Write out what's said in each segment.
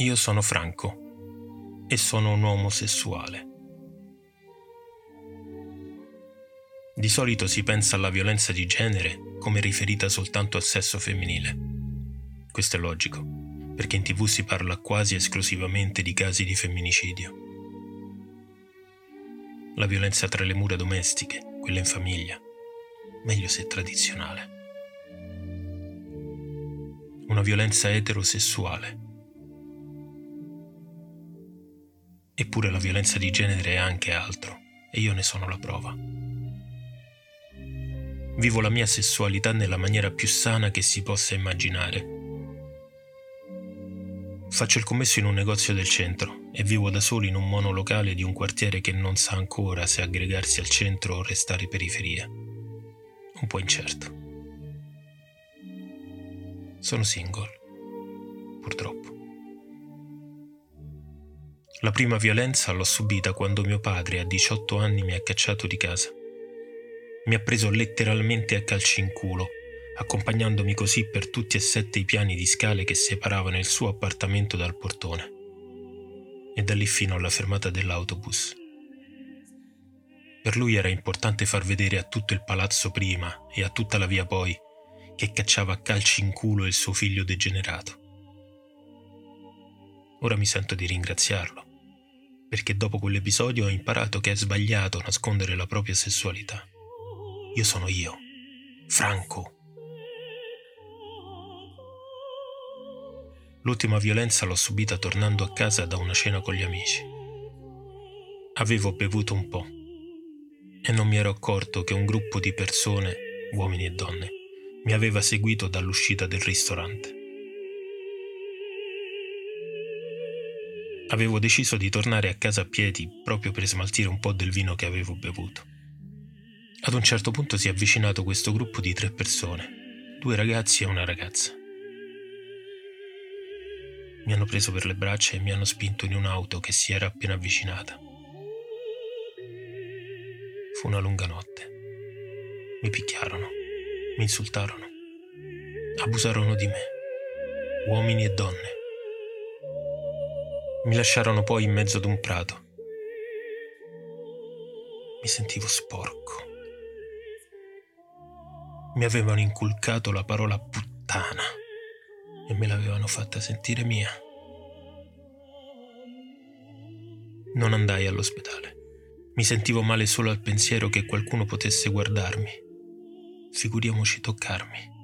Io sono Franco e sono un uomo sessuale. Di solito si pensa alla violenza di genere come riferita soltanto al sesso femminile. Questo è logico, perché in tv si parla quasi esclusivamente di casi di femminicidio. La violenza tra le mura domestiche, quella in famiglia, meglio se tradizionale. Una violenza eterosessuale Eppure la violenza di genere è anche altro, e io ne sono la prova. Vivo la mia sessualità nella maniera più sana che si possa immaginare. Faccio il commesso in un negozio del centro e vivo da solo in un monolocale di un quartiere che non sa ancora se aggregarsi al centro o restare periferia. Un po' incerto. Sono single, purtroppo. La prima violenza l'ho subita quando mio padre a 18 anni mi ha cacciato di casa. Mi ha preso letteralmente a calci in culo, accompagnandomi così per tutti e sette i piani di scale che separavano il suo appartamento dal portone. E da lì fino alla fermata dell'autobus. Per lui era importante far vedere a tutto il palazzo prima e a tutta la via poi che cacciava a calci in culo il suo figlio degenerato. Ora mi sento di ringraziarlo perché dopo quell'episodio ho imparato che è sbagliato nascondere la propria sessualità. Io sono io, Franco. L'ultima violenza l'ho subita tornando a casa da una cena con gli amici. Avevo bevuto un po' e non mi ero accorto che un gruppo di persone, uomini e donne, mi aveva seguito dall'uscita del ristorante. Avevo deciso di tornare a casa a piedi proprio per smaltire un po' del vino che avevo bevuto. Ad un certo punto si è avvicinato questo gruppo di tre persone, due ragazzi e una ragazza. Mi hanno preso per le braccia e mi hanno spinto in un'auto che si era appena avvicinata. Fu una lunga notte. Mi picchiarono, mi insultarono, abusarono di me, uomini e donne. Mi lasciarono poi in mezzo ad un prato. Mi sentivo sporco. Mi avevano inculcato la parola puttana e me l'avevano fatta sentire mia. Non andai all'ospedale. Mi sentivo male solo al pensiero che qualcuno potesse guardarmi. Figuriamoci toccarmi.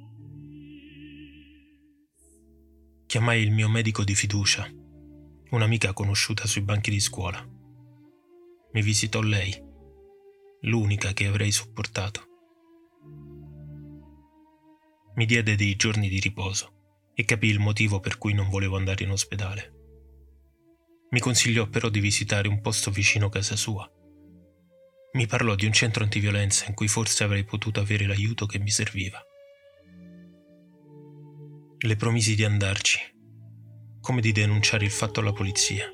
Chiamai il mio medico di fiducia un'amica conosciuta sui banchi di scuola. Mi visitò lei, l'unica che avrei sopportato. Mi diede dei giorni di riposo e capì il motivo per cui non volevo andare in ospedale. Mi consigliò però di visitare un posto vicino casa sua. Mi parlò di un centro antiviolenza in cui forse avrei potuto avere l'aiuto che mi serviva. Le promisi di andarci come di denunciare il fatto alla polizia.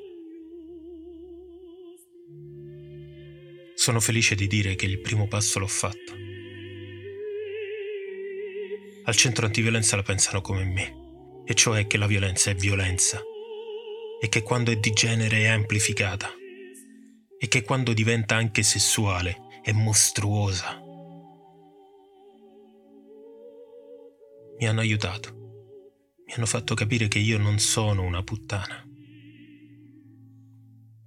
Sono felice di dire che il primo passo l'ho fatto. Al centro antiviolenza la pensano come me, e cioè che la violenza è violenza, e che quando è di genere è amplificata, e che quando diventa anche sessuale è mostruosa. Mi hanno aiutato mi hanno fatto capire che io non sono una puttana.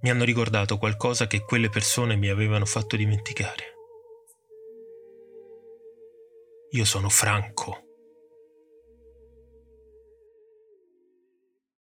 Mi hanno ricordato qualcosa che quelle persone mi avevano fatto dimenticare. Io sono Franco.